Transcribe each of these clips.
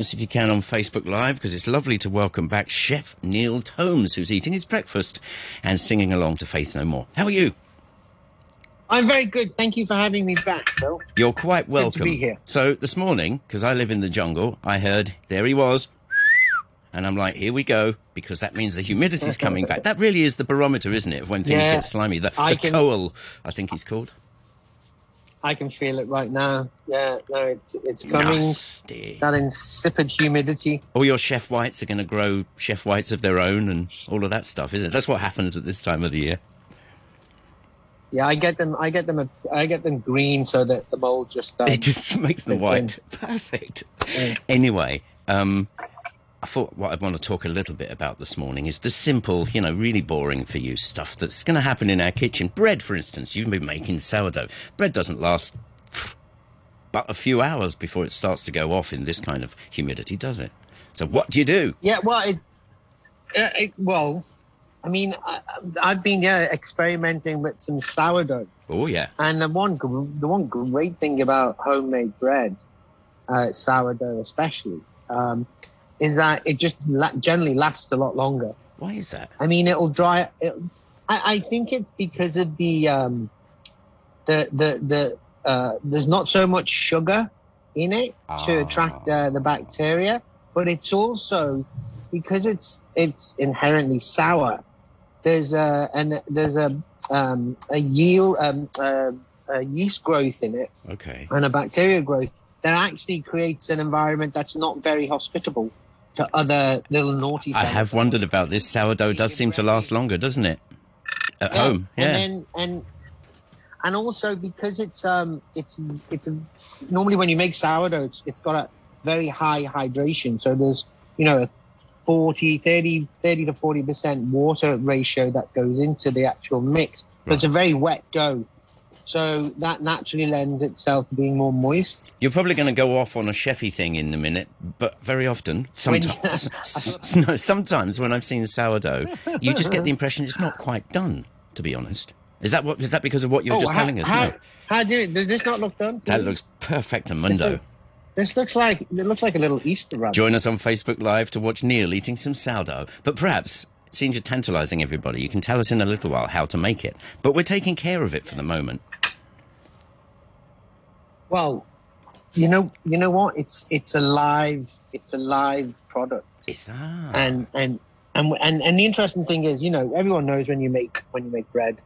if you can on Facebook Live because it's lovely to welcome back Chef Neil Tomes, who's eating his breakfast and singing along to Faith No More. How are you? I'm very good. Thank you for having me back, Phil. You're quite welcome. be here. So this morning, because I live in the jungle, I heard there he was. And I'm like, here we go, because that means the humidity's coming back. That really is the barometer, isn't it, of when things Yeah, get slimy. The, I the can- koel, I think he's called. I can feel it right now. Yeah, no, it's it's coming. Nasty. That insipid humidity. All your chef whites are going to grow chef whites of their own and all of that stuff, isn't it? That's what happens at this time of the year. Yeah, I get them. I get them. I get them green so that the mold just. Um, It just makes them white. Perfect. Yeah. Anyway, um, I thought what I want to talk a little bit about this morning is the simple, you know, really boring for you stuff that's going to happen in our kitchen. Bread, for instance, you've been making sourdough. Bread doesn't last but a few hours before it starts to go off in this kind of humidity, does it? So what do you do? Yeah, well, it's uh, it, well. I mean, I, I've been yeah experimenting with some sourdough, Oh yeah, and the one the one great thing about homemade bread, uh, sourdough especially, um, is that it just la- generally lasts a lot longer. why is that? I mean, it'll dry. It, I, I think it's because of the um, the the the uh, there's not so much sugar in it to Ah. attract uh, the bacteria, but it's also because it's it's inherently sour. There's a and there's a um, a yield um, uh, a yeast growth in it Okay. and a bacteria growth that actually creates an environment that's not very hospitable to other little naughty. I have wondered about this. Sourdough does seem to last longer, doesn't it? At home, yeah. And then and and also because it's um it's it's a, normally when you make sourdough it's, it's got a very high hydration. So there's you know a 40, 30, 30 to 40 percent water ratio that goes into the actual mix. So it's a very wet dough. So that naturally lends itself to being more moist. You're probably going to go off on a chefy thing in a minute, but very often, sometimes, s- no, sometimes when I've seen sourdough, you just get the impression it's not quite done. To be honest, is that what? Is that because of what you're Oh, just how, telling us? How, no, how do it? Does this not look done? that looks perfect, Mundo. This looks like it looks like a little Easter run. Join us on Facebook Live to watch Neil eating some sourdough. But perhaps, since you're tantalising everybody, you can tell us in a little while how to make it. But we're taking care of it for the moment. Well, you know, you know what? It's it's a live it's a live product, Is that? and and and and and the interesting thing is, you know, everyone knows when you make when you make bread,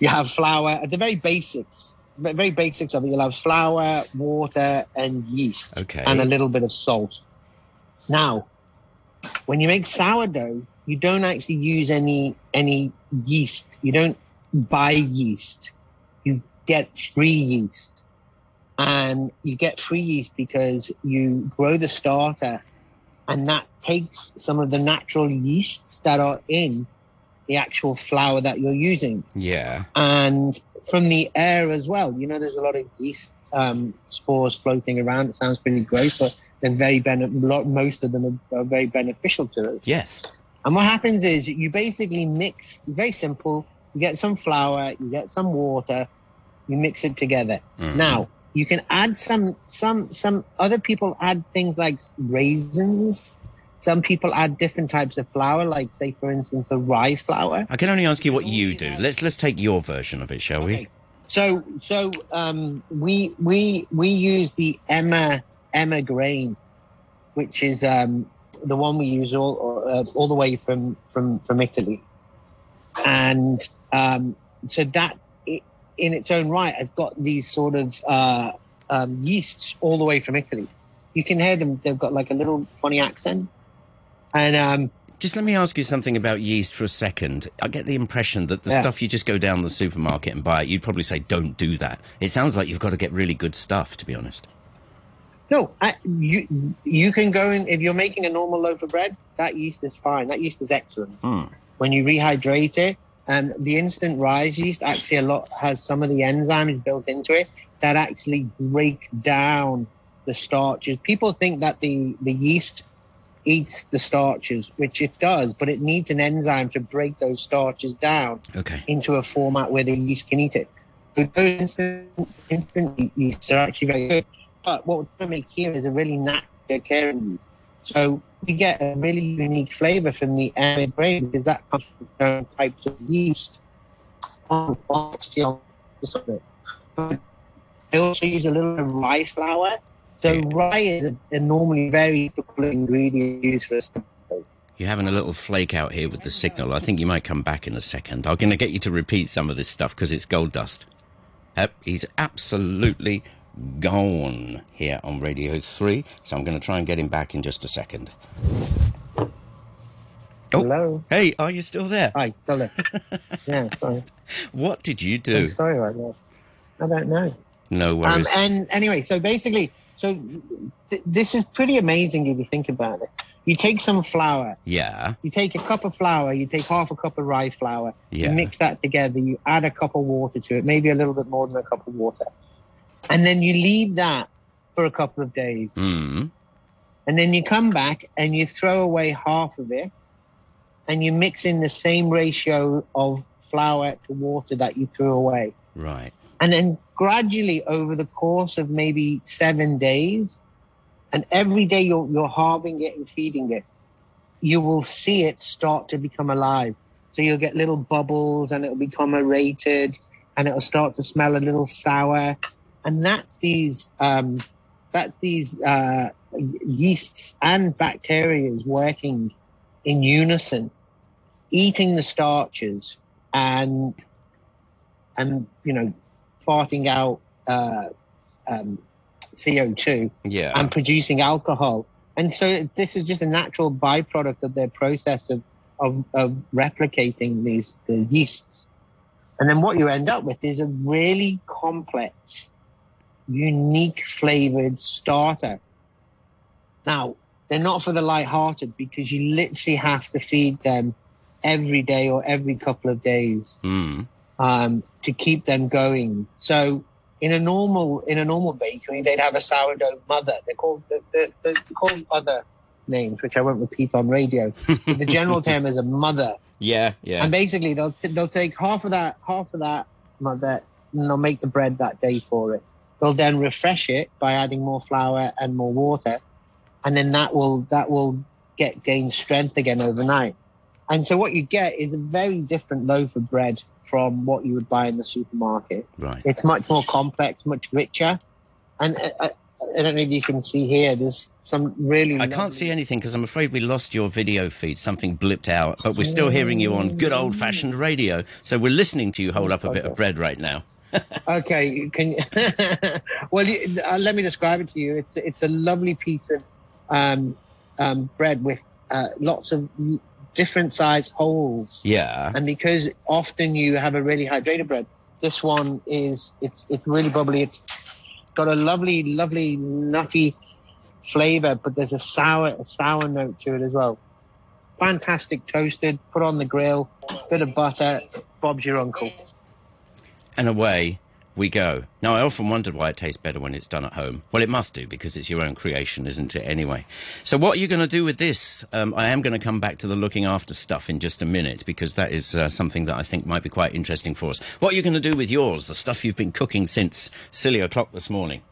you have flour at the very basics, very basics of it. You'll have flour, water, and yeast, Okay. and a little bit of salt. Now, when you make sourdough, you don't actually use any any yeast. You don't buy yeast. You get free yeast. And you get free yeast because you grow the starter and that takes some of the natural yeasts that are in the actual flour that you're using yeah. and from the air as well. You know, there's a lot of yeast um, spores floating around. It sounds pretty gross, but they're very lot- most of them are, are very beneficial to us. Yes. And what happens is you basically mix. Very simple. You get some flour, you get some water, you mix it together. Mhm. Now you can add some some some other people add things like raisins. Some people add different types of flour, like say for instance a rye flour. I can only ask you what you do. Let's let's take your version of it, shall we? So so um, we we we use the emmer emmer grain, which is um, the one we use all uh, all the way from from from Italy, and um, so that i in its own right has got these sort of uh, um, yeasts all the way from Italy. You can hear them; they've got like a little funny accent, and um, Just let me ask you something about yeast for a second. I get the impression that the Yeah. stuff you just go down the supermarket and buy it, you'd probably say, don't do that. It sounds like you've got to get really good stuff, to be honest. No, I, you you can go in if you're making a normal loaf of bread. That yeast is fine. That yeast is excellent. Hmm. When you rehydrate it, and the instant rise yeast actually a lot has some of the enzymes built into it that actually break down the starches. People think that the the yeast eats the starches, which it does, but it needs an enzyme to break those starches down Okay. into a format where the yeast can eat it. But those instant, instant yeasts are actually very good. But what we're trying to make here is a really natural Bacterian yeast. So we get a really unique flavor from the emmer grain because that comes from certain types of yeast. On, on, on, I also use a little bit of rye flour. So rye is a, a normally very difficult ingredient used for a. You're having a little flake out here with the signal. I think you might come back in a second. I'm going to get you to repeat some of this stuff because it's gold dust. Yep, he's absolutely gone here on Radio 3, so I'm going to try and get him back in just a second. Oh. Hello. Hey, are you still there? Hi, hello. yeah, sorry. What did you do? I'm sorry about that. I don't know. No Um, worries. and anyway, so basically, so th- this is pretty amazing if you think about it. You take some flour, yeah, you take a cup of flour, you take half a cup of rye flour, Yeah. you mix that together, you add a cup of water to it, maybe a little bit more than a cup of water. And then you leave that for a couple of days. mm, And then you come back and you throw away half of it and you mix in the same ratio of flour to water that you threw away. right. And then gradually over the course of maybe seven days, and every day you're, you're halving it and feeding it, you will see it start to become alive. So you'll get little bubbles and it'll become aerated and it'll start to smell a little sour. And that's these, um, that's these uh, yeasts and bacteria working in unison, eating the starches and and you know farting out uh, um, CO2 Yeah. and producing alcohol. And so this is just a natural byproduct of their process of, of, of replicating these the yeasts. And then what you end up with is a really complex, unique flavored starter. Now, they're not for the light-hearted because you literally have to feed them every day or every couple of days Mm, um, to keep them going. So in a normal in a normal bakery, they'd have a sourdough mother. They're called they're, they're, called other names, which I won't repeat on radio. the general term is a mother, yeah, yeah. and basically they'll they'll take half of that half of that mother and they'll make the bread that day for it. They'll then refresh it by adding more flour and more water, and then that will that will get gain strength again overnight. And so what you get is a very different loaf of bread from what you would buy in the supermarket. right. It's much more complex, much richer, and I, I, I don't know if you can see here. There's some really. I can't see anything because I'm afraid we lost your video feed. Something blipped out, but we're still hearing you on good old fashioned radio. So we're listening to you hold up a bit of bread right now. Okay, you can. well, you, uh, let me describe it to you. It's it's a lovely piece of um, um, bread with uh, lots of different size holes. Yeah. and because often you have a really hydrated bread this one is it's it's really bubbly it's got a lovely lovely nutty flavor but there's a sour a sour note to it as well fantastic toasted put on the grill bit of butter bob's your uncle And away we go. Now, I often wondered why it tastes better when it's done at home. Well, it must do because it's your own creation, isn't it? Anyway. So, what are you going to do with this? Um, I am going to come back to the looking after stuff in just a minute because that is uh, something that I think might be quite interesting for us. What are you going to do with yours, the stuff you've been cooking since silly o'clock this morning?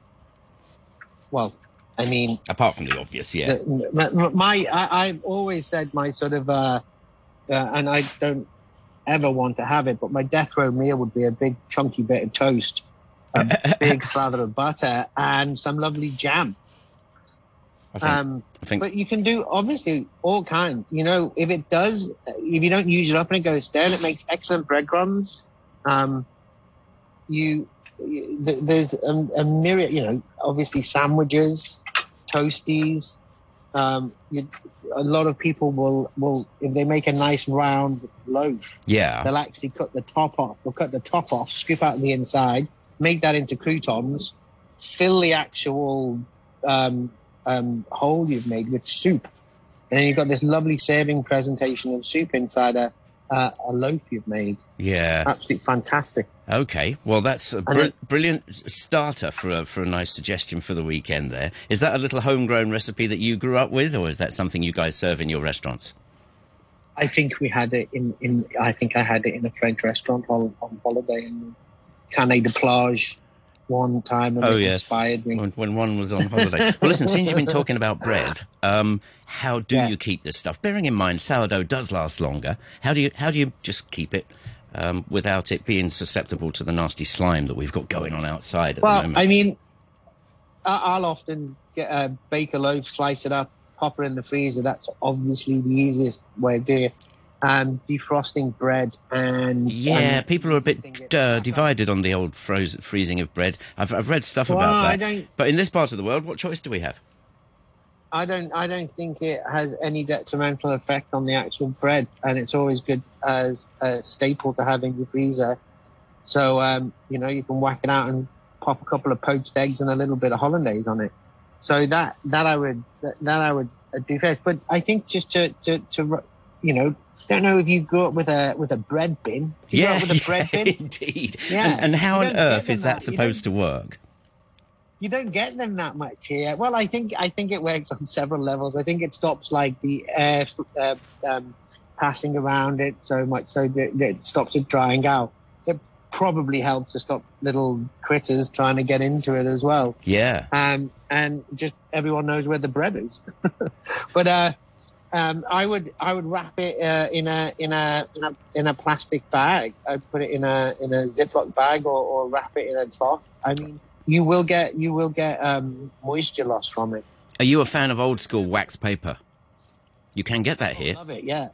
well i mean Apart from the obvious, yeah. the- my, my I, I've always said my sort of uh, uh, and I don't ever want to have it, but my death row meal would be a big chunky bit of toast, a big slather of butter, and some lovely jam. I think, Um, I think but you can do obviously all kinds. You know, if it does, if you don't use it up and it goes stale, it makes excellent breadcrumbs. Um, you, you there's a, a myriad. You know, obviously sandwiches, toasties. Um, you, a lot of people will will if they make a nice round loaf, yeah. they'll actually cut the top off. They'll cut the top off, scoop out the inside, make that into croutons, fill the actual um, um, hole you've made with soup, and then you've got this lovely serving presentation of soup inside a uh, a loaf you've made. Yeah. Absolutely fantastic. Okay. Well, that's a br- then- brilliant starter for a, for a nice suggestion for the weekend there. Is that a little homegrown recipe that you grew up with, or is that something you guys serve in your restaurants? I think we had it in, in I think I had it in a French restaurant on, on holiday in Canet de Plage one time, and Oh, yes. inspired me. when, when one was on holiday. well, listen, since you've been talking about bread, um, how do Yeah. you keep this stuff? Bearing in mind sourdough does last longer. How do you how do you just keep it um, without it being susceptible to the nasty slime that we've got going on outside at the Well, moment? I mean, I- I'll often get a bake a loaf, slice it up, pop it in the freezer. That's obviously the easiest way of doing it. Um, defrosting bread and yeah, and- people are a bit uh, divided on the old froze, freezing of bread. I've, I've read stuff Well, about that. But in this part of the world, what choice do we have? I don't I don't think it has any detrimental effect on the actual bread, and it's always good as a staple to have in your freezer. So um, you know you can whack it out and pop a couple of poached eggs and a little bit of hollandaise on it. So that that I would that, I would uh, do first. But I think just to to to you know don't know if you grew up with a with a bread bin. You yeah, with a bread yeah, bin. indeed. Yeah, And, and how on earth is that that- supposed to work? you don't get them that much here. Well, I think I think it works on several levels. I think it stops like the air uh, um, passing around it so much so that, that it stops it drying out. It probably helps to stop little critters trying to get into it as well. Yeah. Um, and just everyone knows where the bread is. but uh, um, I would I would wrap it uh, in a in a in a in a plastic bag. I'd put it in a in a Ziploc bag or, or wrap it in a cloth. I mean, you will get you will get um, moisture loss from it. Are you a fan of old school wax paper? You can get that here. Love it, yeah,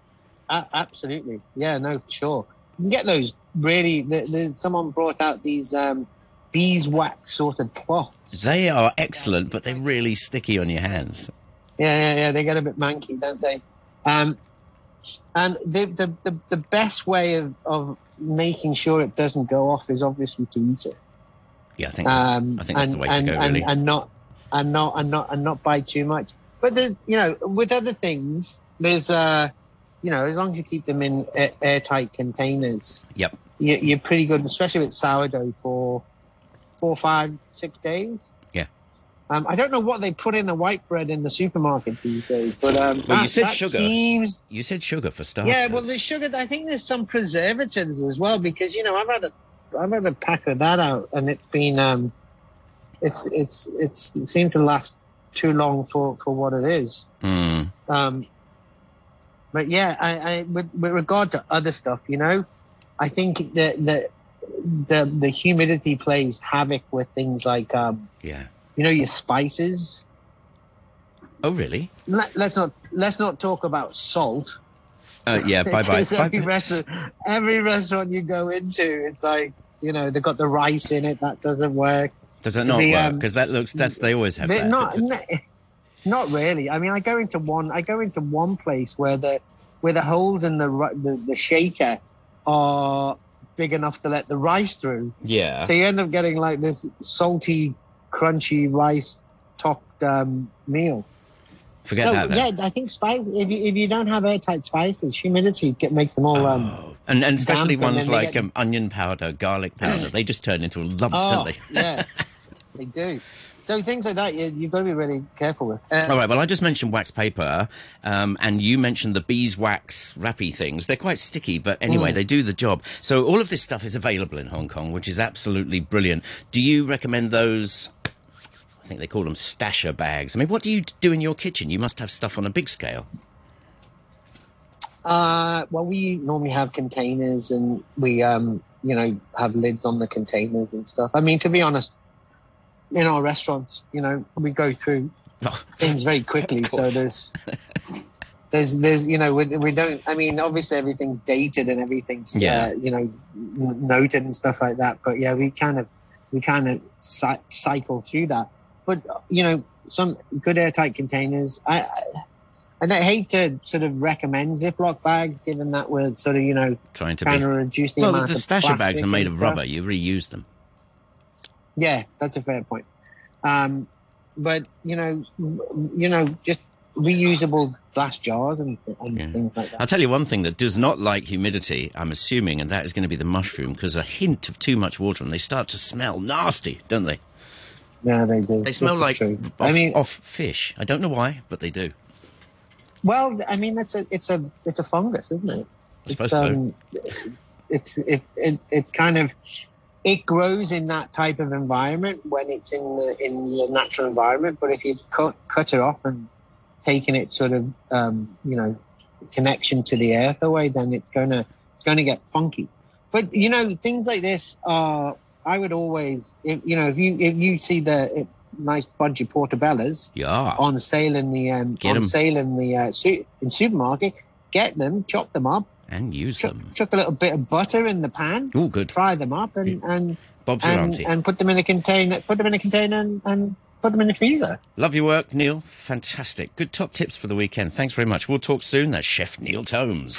absolutely, yeah, no, for sure. You can get those really. The, the, someone brought out these um, beeswax sort of cloth. They are excellent, but they're really sticky on your hands. Yeah, yeah, yeah. They get a bit manky, don't they? Um, and the, the, the, the best way of, of making sure it doesn't go off is obviously to eat it. Yeah, I think that's, Um, I think that's and, the way and, to go, and, really. and not and not and not and not buy too much. But the you know with other things, there's uh you know as long as you keep them in air- airtight containers, Yep. you, you're pretty good, especially with sourdough for four, five, six days. Um, I don't know what they put in the white bread in the supermarket these days, but um, Well, you that- said that sugar. Seems, You said sugar for starters. yeah, well, the sugar. I think there's some preservatives as well because you know I've had a I've had a pack of that out, and it's been um, it's it's it's it seemed to last too long for for what it is. Mm. Um, but yeah, I, I with, with regard to other stuff, you know, I think that the the the humidity plays havoc with things like um, Yeah. You know your spices. Oh, really? Let, let's not let's not talk about salt. Uh, yeah. Bye bye. Every restaurant, every restaurant you go into, it's like you know they've got the rice in it. That doesn't work. Does that not the, work? um, Because that looks. That's they always have that. not, not really. I mean, I go into one. I go into one place where the where the holes in the the, the shaker are big enough to let the rice through. yeah. So you end up getting like this salty, crunchy rice topped um, meal. Forget No, that. Then. yeah, I think spice. If you, if you don't have airtight spices, humidity get, makes them all. Um, Oh. And and especially damp and ones then like get- um, onion powder, garlic powder, they just turn into a lump, oh, don't they? yeah, they do. So things like that, you, you've got to be really careful with. Uh, All right. Well, I just mentioned wax paper, um, and you mentioned the beeswax wrappy things. They're quite sticky, but anyway, Mm. they do the job. So all of this stuff is available in Hong Kong, which is absolutely brilliant. Do you recommend those? I think they call them stasher bags. I mean, what do you do in your kitchen? You must have stuff on a big scale. Uh, well, we normally have containers, and we, um, you know, have lids on the containers and stuff. I mean, to be honest, in our restaurants, you know, we go through Oh, things very quickly. So there's, there's, there's, you know, we, we don't. I mean, obviously everything's dated and everything's, Yeah. uh, you know, noted and stuff like that. But yeah, we kind of, we kind of cy- cycle through that. But you know, some good airtight containers. I, I and I hate to sort of recommend Ziploc bags, given that we're sort of, you know, trying to trying be. to reduce the Well, amount the of stasher bags are made of rubber. You reuse them. Yeah, that's a fair point. Um, but you know, you know, just reusable glass jars and, and Yeah. things like that. I'll tell you one thing that does not like humidity, I'm assuming, and that is going to be the mushroom, because a hint of too much water and they start to smell nasty, don't they? Yeah, they do. They smell like off, I mean, off fish. I don't know why, but they do. well, I mean, it's a, it's a, it's a fungus, isn't it? I suppose it's, um, It's, it, it, it kind of, it grows in that type of environment when it's in the in the natural environment. But if you cut cut it off and taking its sort of um, you know connection to the earth away, then it's gonna it's gonna get funky. But you know things like this are. I would always, if, you know, if you if you see the nice bunch of portobellas Yeah. on sale in the um, Get on sale in the uh, su- in supermarket, get them, chop them up, And use chuck, them. chuck a little bit of butter in the pan, Oh, good. fry them up, and and Bob's and, and put them in a container. Put them in a container and, and put them in the freezer. Love your work, Neil. Fantastic. Good top tips for the weekend. Thanks very much. We'll talk soon. That's Chef Neil Tomes.